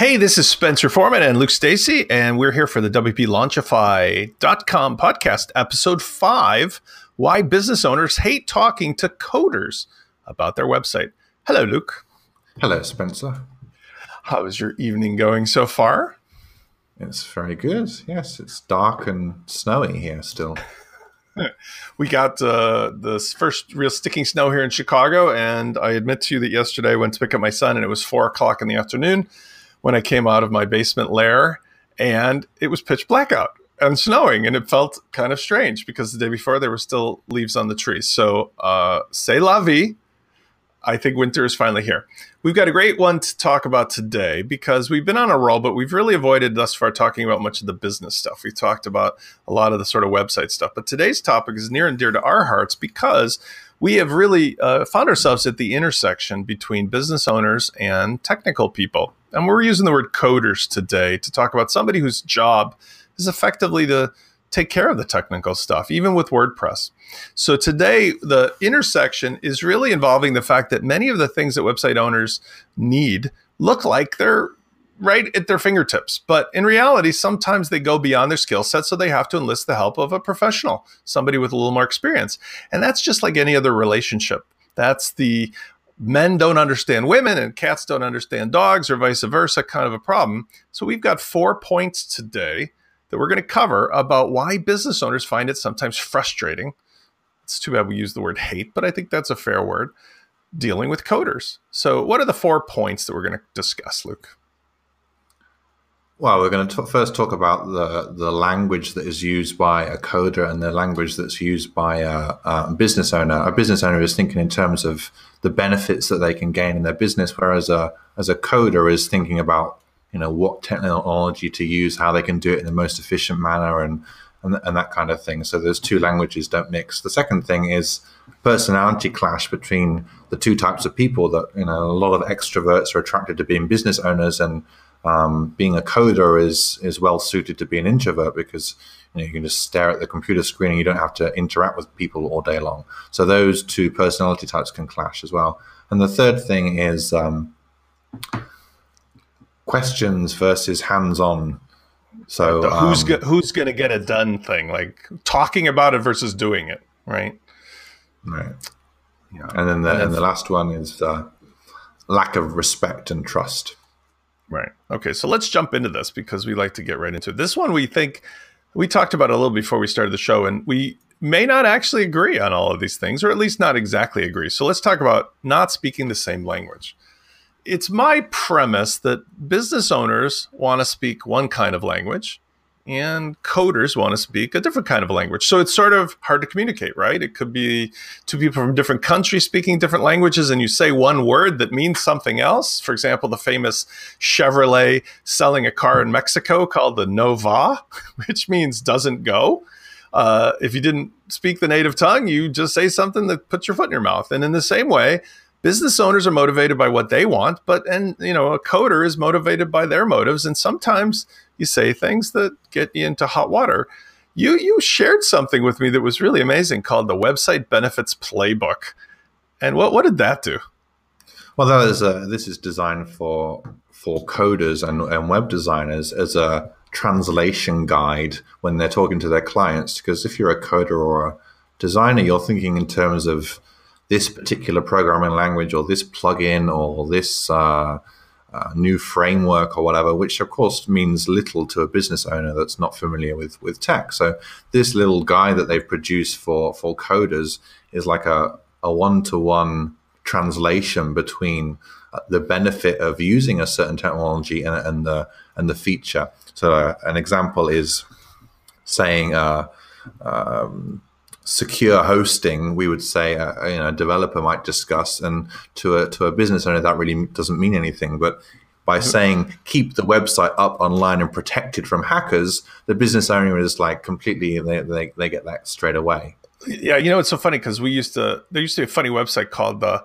Hey, this is Spencer Foreman and Luke Stacy, and we're here for the WPLaunchify.com podcast, episode five Why Business Owners Hate Talking to Coders About Their Website. Hello, Luke. Hello, Spencer. How is your evening going so far? It's very good. Yes, it's dark and snowy here still. we got uh, this first real sticking snow here in Chicago, and I admit to you that yesterday I went to pick up my son, and it was four o'clock in the afternoon when I came out of my basement lair, and it was pitch black out and snowing, and it felt kind of strange because the day before there were still leaves on the trees. So, uh, c'est la vie. I think winter is finally here. We've got a great one to talk about today because we've been on a roll, but we've really avoided thus far talking about much of the business stuff. We've talked about a lot of the sort of website stuff, but today's topic is near and dear to our hearts because we have really uh, found ourselves at the intersection between business owners and technical people. And we're using the word coders today to talk about somebody whose job is effectively to take care of the technical stuff, even with WordPress. So today, the intersection is really involving the fact that many of the things that website owners need look like they're right at their fingertips. But in reality, sometimes they go beyond their skill set, so they have to enlist the help of a professional, somebody with a little more experience. And that's just like any other relationship. That's the men don't understand women and cats don't understand dogs or vice versa kind of a problem. So we've got four points today that we're going to cover about why business owners find it sometimes frustrating. It's too bad we use the word hate, but I think that's a fair word. Dealing with coders. So, what are the four points that we're going to discuss, Luke? Well, we're going to first talk about the, the language that is used by a coder and the language that's used by a, a, business owner. A business owner is thinking in terms of the benefits that they can gain in their business, whereas a as a coder is thinking about you know what technology to use, how they can do it in the most efficient manner, and and, and that kind of thing. So those two languages don't mix. The second thing is personality clash between the two types of people. That you know a lot of extroverts are attracted to being business owners, and um, being a coder is is well suited to be an introvert because you, know, you can just stare at the computer screen and you don't have to interact with people all day long. So those two personality types can clash as well. And the third thing is um, questions versus hands-on. So the who's um, go- who's going to get it done thing, like talking about it versus doing it, right? Right. Yeah. And then the, and, and the last one is uh, lack of respect and trust. Right. Okay. So let's jump into this because we like to get right into it. This one we think we talked about a little before we started the show, and we may not actually agree on all of these things, or at least not exactly agree. So let's talk about not speaking the same language it's my premise that business owners want to speak one kind of language and coders want to speak a different kind of language. So it's sort of hard to communicate, right? It could be two people from different countries speaking different languages, and you say one word that means something else. For example, the famous Chevrolet selling a car in Mexico called the Nova, which means doesn't go. Uh, if you didn't speak the native tongue, you just say something that puts your foot in your mouth. And in the same way, business owners are motivated by what they want, but and you know, a coder is motivated by their motives, and sometimes you say things that get you into hot water. You you shared something with me that was really amazing called the website benefits playbook. And what what did that do? Well, that is a, this is designed for for coders and, and web designers as a translation guide when they're talking to their clients. Because if you're a coder or a designer, you're thinking in terms of this particular programming language or this plugin or this uh, uh, new framework or whatever, which of course means little to a business owner that's not familiar with with tech. So this little guide that they've produced for for coders is like a a one to one translation between uh, the benefit of using a certain technology and, and the and the feature. So uh, an example is saying. Uh, um, secure hosting, we would say a, uh, you know, a developer might discuss, and to a to a business owner that really doesn't mean anything. But by mm-hmm. saying keep the website up online and protected from hackers, the business owner is like completely they, they, they get that straight away. Yeah, you know it's so funny because we used to there used to be a funny website called the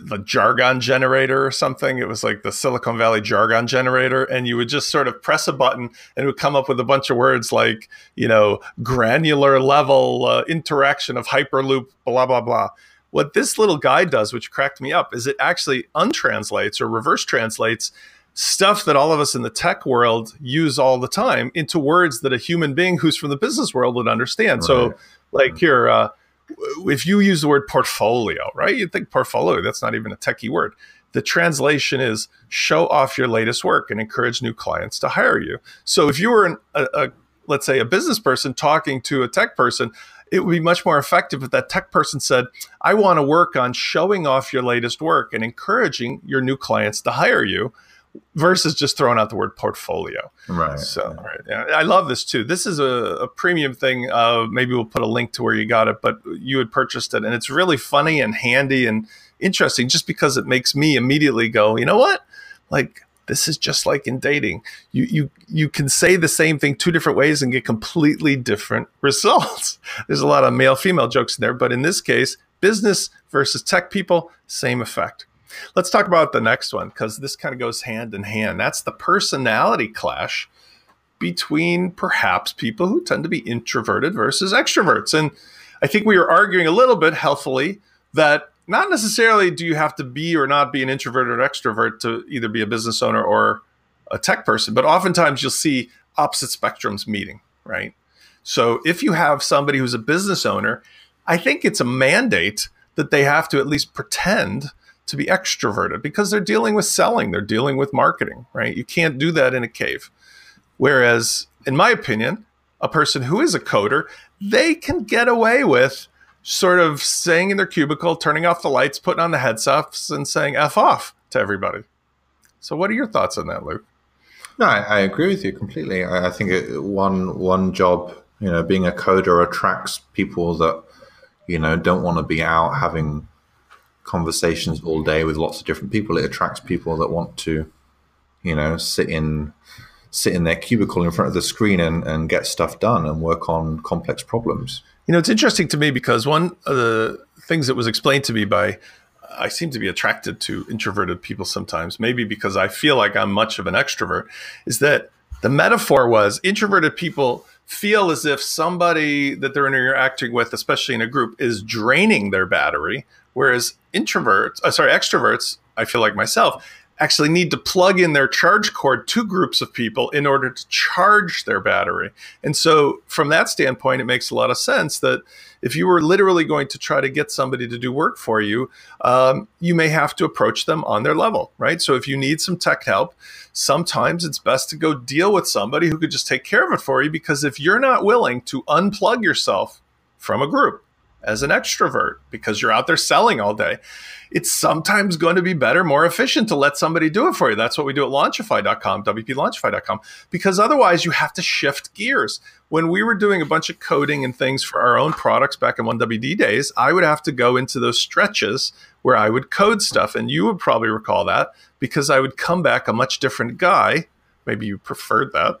the jargon generator or something. It was like the Silicon Valley jargon generator, and you would just sort of press a button and it would come up with a bunch of words like, you know, granular level uh, interaction of Hyperloop, blah, blah, blah. What this little guide does, which cracked me up, is it actually untranslates or reverse translates stuff that all of us in the tech world use all the time into words that a human being who's from the business world would understand. Right. So, like here, uh, if you use the word portfolio, right? You think portfolio, that's not even a techie word. The translation is show off your latest work and encourage new clients to hire you. So if you were an, a, a, let's say, a business person talking to a tech person, it would be much more effective if that tech person said, I want to work on showing off your latest work and encouraging your new clients to hire you versus just throwing out the word portfolio. Right. So, right. Yeah, I love this too. This is a, a premium thing. Uh, maybe we'll put a link to where you got it, but you had purchased it, and it's really funny and handy and interesting, just because it makes me immediately go, you know what, like. This is just like in dating. You you you can say the same thing two different ways and get completely different results. There's a lot of male female jokes in there, but in this case, business versus tech people, same effect. Let's talk about the next one because this kind of goes hand in hand. That's the personality clash between perhaps people who tend to be introverted versus extroverts. And I think we were arguing a little bit healthily that not necessarily do you have to be or not be an introvert or extrovert to either be a business owner or a tech person, but oftentimes you'll see opposite spectrums meeting, right? So if you have somebody who's a business owner, I think it's a mandate that they have to at least pretend to be extroverted because they're dealing with selling, they're dealing with marketing, right? You can't do that in a cave. Whereas, in my opinion, a person who is a coder, they can get away with sort of staying in their cubicle, turning off the lights, putting on the headsets, and saying F off to everybody. So, what are your thoughts on that, Luke? No, I, I agree with you completely. I, I think it, one one job, you know, being a coder attracts people that you know don't want to be out having conversations all day with lots of different people. It attracts people that want to, you know, sit in sit in their cubicle in front of the screen and, and get stuff done and work on complex problems. You know, it's interesting to me because one of the things that was explained to me by I seem to be attracted to introverted people sometimes, maybe because I feel like I'm much of an extrovert, is that the metaphor was introverted people feel as if somebody that they're interacting with, especially in a group, is draining their battery, Whereas introverts, uh, sorry, extroverts, I feel like myself, actually need to plug in their charge cord to groups of people in order to charge their battery. And so, from that standpoint, it makes a lot of sense that if you were literally going to try to get somebody to do work for you, um, you may have to approach them on their level, right? So, if you need some tech help, sometimes it's best to go deal with somebody who could just take care of it for you because if you're not willing to unplug yourself from a group, as an extrovert because you're out there selling all day. It's sometimes going to be better, more efficient to let somebody do it for you. That's what we do at launchify.com, wplaunchify.com, because otherwise you have to shift gears. When we were doing a bunch of coding and things for our own products back in 1WD days, I would have to go into those stretches where I would code stuff. And you would probably recall that because I would come back a much different guy. Maybe you preferred that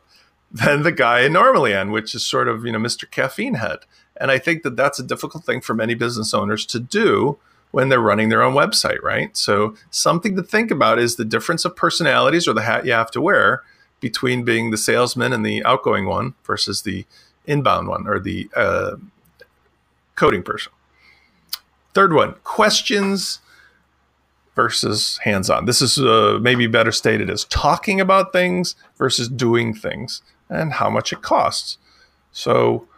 than the guy I normally am, which is sort of, you know, Mr. Caffeine Head. And I think that that's a difficult thing for many business owners to do when they're running their own website, right? So, something to think about is the difference of personalities or the hat you have to wear between being the salesman and the outgoing one versus the inbound one or the uh, coding person. Third one questions versus hands on. This is uh, maybe better stated as talking about things versus doing things and how much it costs. So,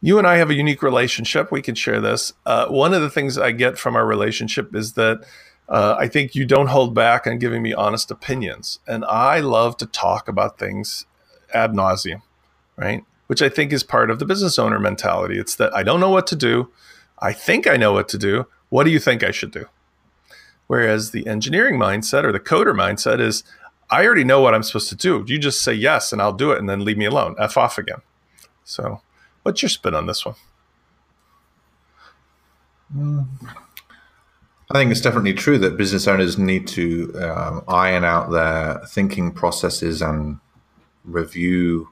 you and I have a unique relationship. We can share this. Uh, one of the things I get from our relationship is that uh, I think you don't hold back on giving me honest opinions. And I love to talk about things ad nauseum, right? Which I think is part of the business owner mentality. It's that I don't know what to do. I think I know what to do. What do you think I should do? Whereas the engineering mindset or the coder mindset is I already know what I'm supposed to do. You just say yes and I'll do it and then leave me alone. F off again. So What's your spin on this one? I think it's definitely true that business owners need to um, iron out their thinking processes and review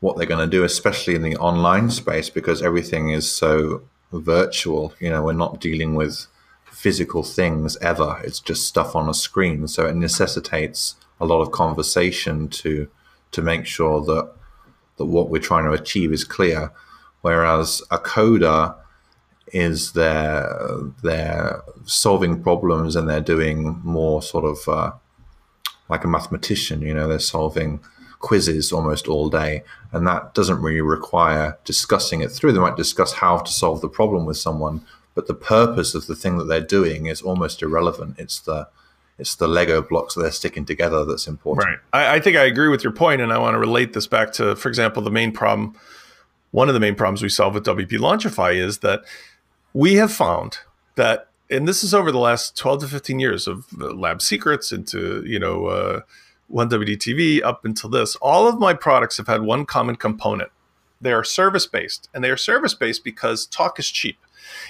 what they're going to do, especially in the online space, because everything is so virtual. You know, we're not dealing with physical things ever. It's just stuff on a screen. So it necessitates a lot of conversation to to make sure that that what we're trying to achieve is clear whereas a coder is they're they're solving problems and they're doing more sort of uh, like a mathematician. You know, they're solving quizzes almost all day, and that doesn't really require discussing it through. They might discuss how to solve the problem with someone, but the purpose of the thing that they're doing is almost irrelevant. It's the it's the Lego blocks they're sticking together that's important. Right. I, I think I agree with your point, and I want to relate this back to, for example, the main problem. One of the main problems we solve with WP Launchify is that we have found that, and this is over the last 12 to 15 years of lab secrets into, you know, uh, 1WDTV up until this, all of my products have had one common component. They are service based, and they are service based because talk is cheap.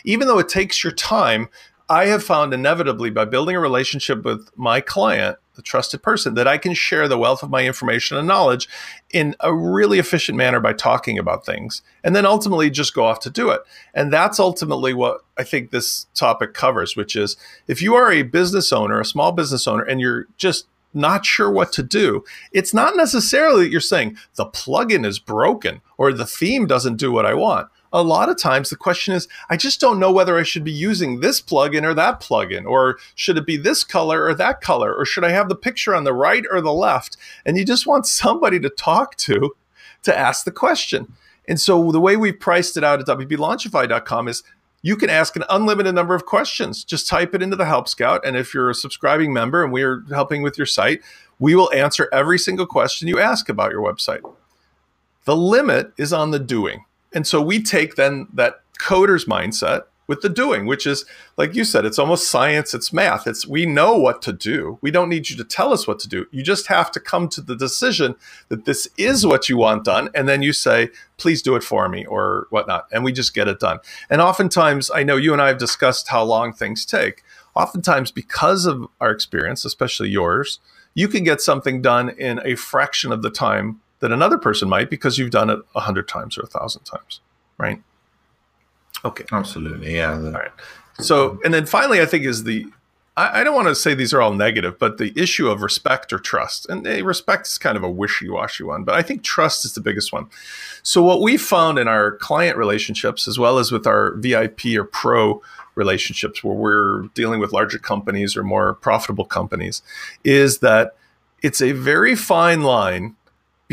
Even though it takes your time, I have found inevitably by building a relationship with my client, the trusted person, that I can share the wealth of my information and knowledge in a really efficient manner by talking about things and then ultimately just go off to do it. And that's ultimately what I think this topic covers, which is if you are a business owner, a small business owner, and you're just not sure what to do, it's not necessarily that you're saying the plugin is broken or the theme doesn't do what I want a lot of times the question is, I just don't know whether I should be using this plugin or that plugin, or should it be this color or that color, or should I have the picture on the right or the left? And you just want somebody to talk to to ask the question. And so the way we've priced it out at WPLaunchify.com is you can ask an unlimited number of questions. Just type it into the Help Scout. And if you're a subscribing member and we're helping with your site, we will answer every single question you ask about your website. The limit is on the doing. And so we take then that coder's mindset with the doing, which is like you said, it's almost science, it's math. It's we know what to do. We don't need you to tell us what to do. You just have to come to the decision that this is what you want done. And then you say, please do it for me or whatnot. And we just get it done. And oftentimes, I know you and I have discussed how long things take. Oftentimes, because of our experience, especially yours, you can get something done in a fraction of the time that another person might because you've done it a hundred times or a thousand times, right? Okay, absolutely, yeah. all right. So, and then finally, I think is the I, I don't want to say these are all negative, but the issue of respect or trust, and hey, respect is kind of a wishy-washy one, but I think trust is the biggest one. So, what we found in our client relationships, as well as with our VIP or pro relationships, where we're dealing with larger companies or more profitable companies, is that it's a very fine line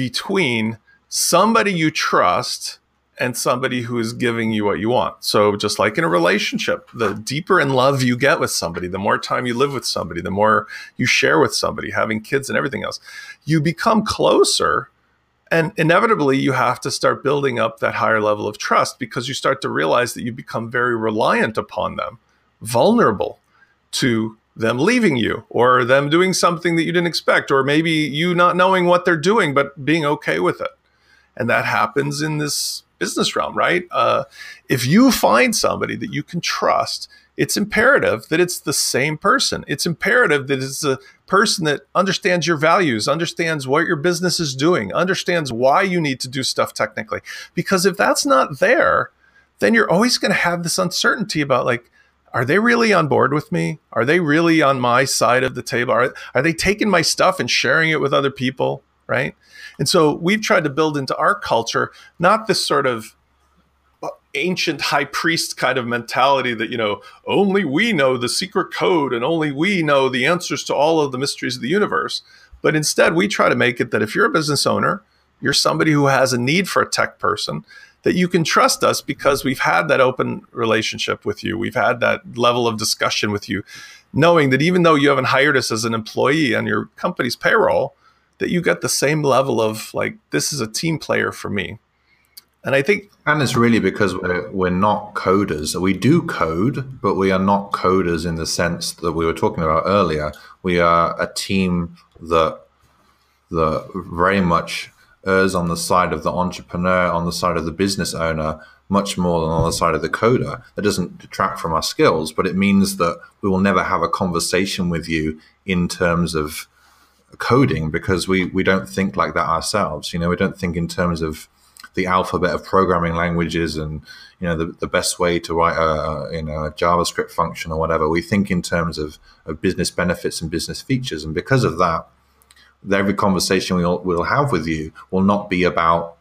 between somebody you trust and somebody who is giving you what you want. So, just like in a relationship, the deeper in love you get with somebody, the more time you live with somebody, the more you share with somebody, having kids and everything else, you become closer. And inevitably, you have to start building up that higher level of trust because you start to realize that you become very reliant upon them, vulnerable to them leaving you or them doing something that you didn't expect or maybe you not knowing what they're doing but being okay with it. And that happens in this business realm right? Uh, if you find somebody that you can trust it's imperative that it's the same person. It's imperative that it's a person that understands your values understands what your business is doing understands why you need to do stuff technically. Because if that's not there then you're always going to have this uncertainty about like are they really on board with me? Are they really on my side of the table? Are, are they taking my stuff and sharing it with other people? Right. And so we've tried to build into our culture not this sort of uh, ancient high priest kind of mentality that, you know, only we know the secret code and only we know the answers to all of the mysteries of the universe. But instead, we try to make it that if you're a business owner, you're somebody who has a need for a tech person, that you can trust us because we've had that open relationship with you. We've had that level of discussion with you, knowing that even though you haven't hired us as an employee on your company's payroll, that you get the same level of like, this is a team player for me. And I think. And it's really because we're, we're not coders. We do code, but we are not coders in the sense that we were talking about earlier. We are a team that, that very much on the side of the entrepreneur, on the side of the business owner, much more than on the side of the coder. That doesn't detract from our skills, but it means that we will never have a conversation with you in terms of coding because we, we don't think like that ourselves. You know, we don't think in terms of the alphabet of programming languages and you know the, the best way to write a you know a JavaScript function or whatever. We think in terms of, of business benefits and business features, and because of that, every conversation we'll, we'll have with you will not be about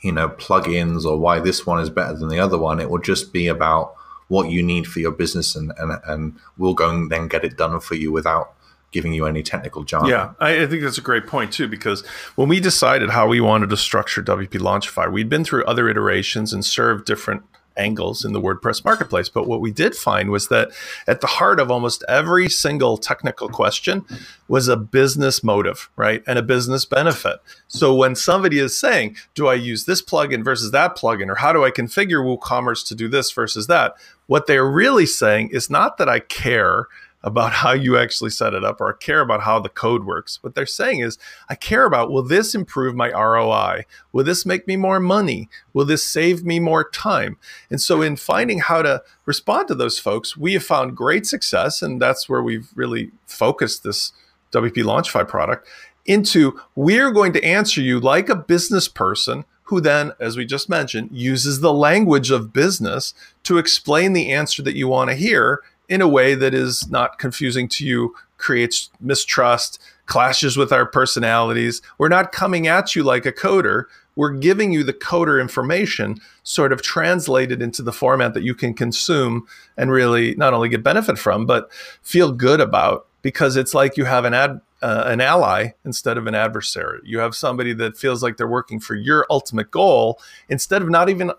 you know plugins or why this one is better than the other one it will just be about what you need for your business and and, and we'll go and then get it done for you without giving you any technical jargon. Yeah, I, I think that's a great point too, because when we decided how we wanted to structure WP Launchify, we'd been through other iterations and served different angles in the WordPress marketplace. But what we did find was that at the heart of almost every single technical question was a business motive, right? And a business benefit. So when somebody is saying, do I use this plugin versus that plugin? Or how do I configure WooCommerce to do this versus that? What they're really saying is not that I care about how you actually set it up or care about how the code works. What they're saying is, I care about will this improve my ROI? Will this make me more money? Will this save me more time? And so, in finding how to respond to those folks, we have found great success. And that's where we've really focused this WP Launchify product into we're going to answer you like a business person who then, as we just mentioned, uses the language of business to explain the answer that you want to hear in a way that is not confusing to you, creates mistrust, clashes with our personalities. We're not coming at you like a coder. We're giving you the coder information sort of translated into the format that you can consume and really not only get benefit from, but feel good about because it's like you have an ad, uh, an ally instead of an adversary. You have somebody that feels like they're working for your ultimate goal instead of not even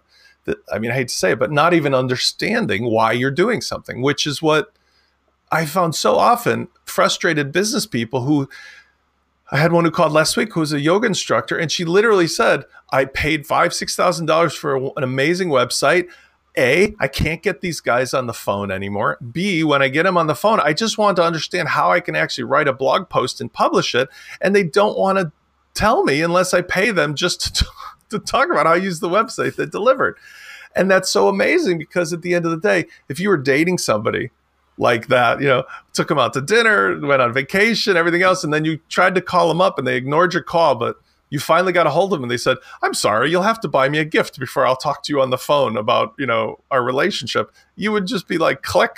that I mean, I hate to say it, but not even understanding why you're doing something, which is what I found so often frustrated business people who I had one who called last week who was a yoga instructor, and she literally said, I paid five, six thousand dollars for an amazing website. A, I can't get these guys on the phone anymore. B, when I get them on the phone, I just want to understand how I can actually write a blog post and publish it. And they don't want to tell me unless I pay them just to to talk about how I use the website that delivered. And that's so amazing because at the end of the day, if you were dating somebody like that, you know, took them out to dinner, went on vacation, everything else, and then you tried to call them up and they ignored your call, but you finally got a hold of them and they said, I'm sorry, you'll have to buy me a gift before I'll talk to you on the phone about, you know, our relationship. You would just be like, click.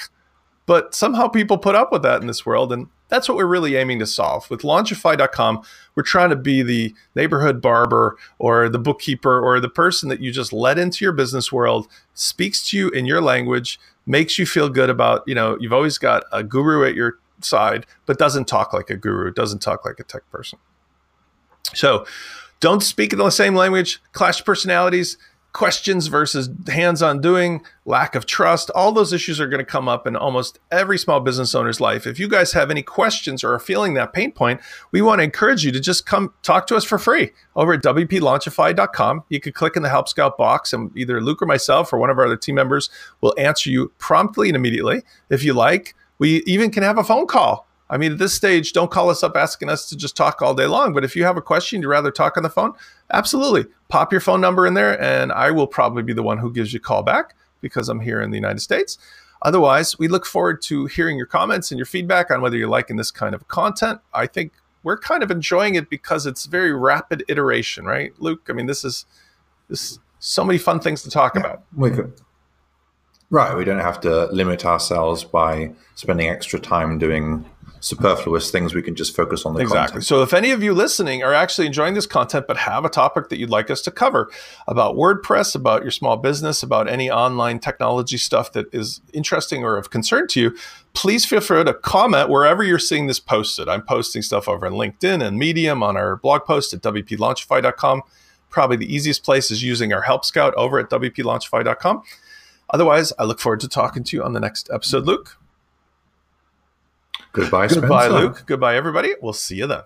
But somehow people put up with that in this world. And that's what we're really aiming to solve. With Launchify.com, we're trying to be the neighborhood barber or the bookkeeper or the person that you just let into your business world, speaks to you in your language, makes you feel good about, you know, you've always got a guru at your side, but doesn't talk like a guru, doesn't talk like a tech person. So don't speak in the same language, clash personalities, questions versus hands on doing, lack of trust, all those issues are going to come up in almost every small business owner's life. If you guys have any questions or are feeling that pain point, we want to encourage you to just come talk to us for free over at WPLaunchify.com. You could click in the Help Scout box and either Luke or myself or one of our other team members will answer you promptly and immediately. If you like, we even can have a phone call I mean, at this stage, don't call us up asking us to just talk all day long. But if you have a question, you'd rather talk on the phone, absolutely. Pop your phone number in there, and I will probably be the one who gives you a call back because I'm here in the United States. Otherwise, we look forward to hearing your comments and your feedback on whether you're liking this kind of content. I think we're kind of enjoying it because it's very rapid iteration, right, Luke? I mean, this is this so many fun things to talk yeah, about. We could, right. We don't have to limit ourselves by spending extra time doing superfluous things we can just focus on the exactly. content. so if any of you listening are actually enjoying this content but have a topic that you'd like us to cover about wordpress about your small business about any online technology stuff that is interesting or of concern to you please feel free to comment wherever you're seeing this posted. I'm posting stuff over on linkedin and medium on our blog post at wplaunchify.com probably the easiest place is using our help scout over at wplaunchify.com otherwise i look forward to talking to you on the next episode. Luke Goodbye, Goodbye, Luke. Goodbye, everybody. We'll see you then.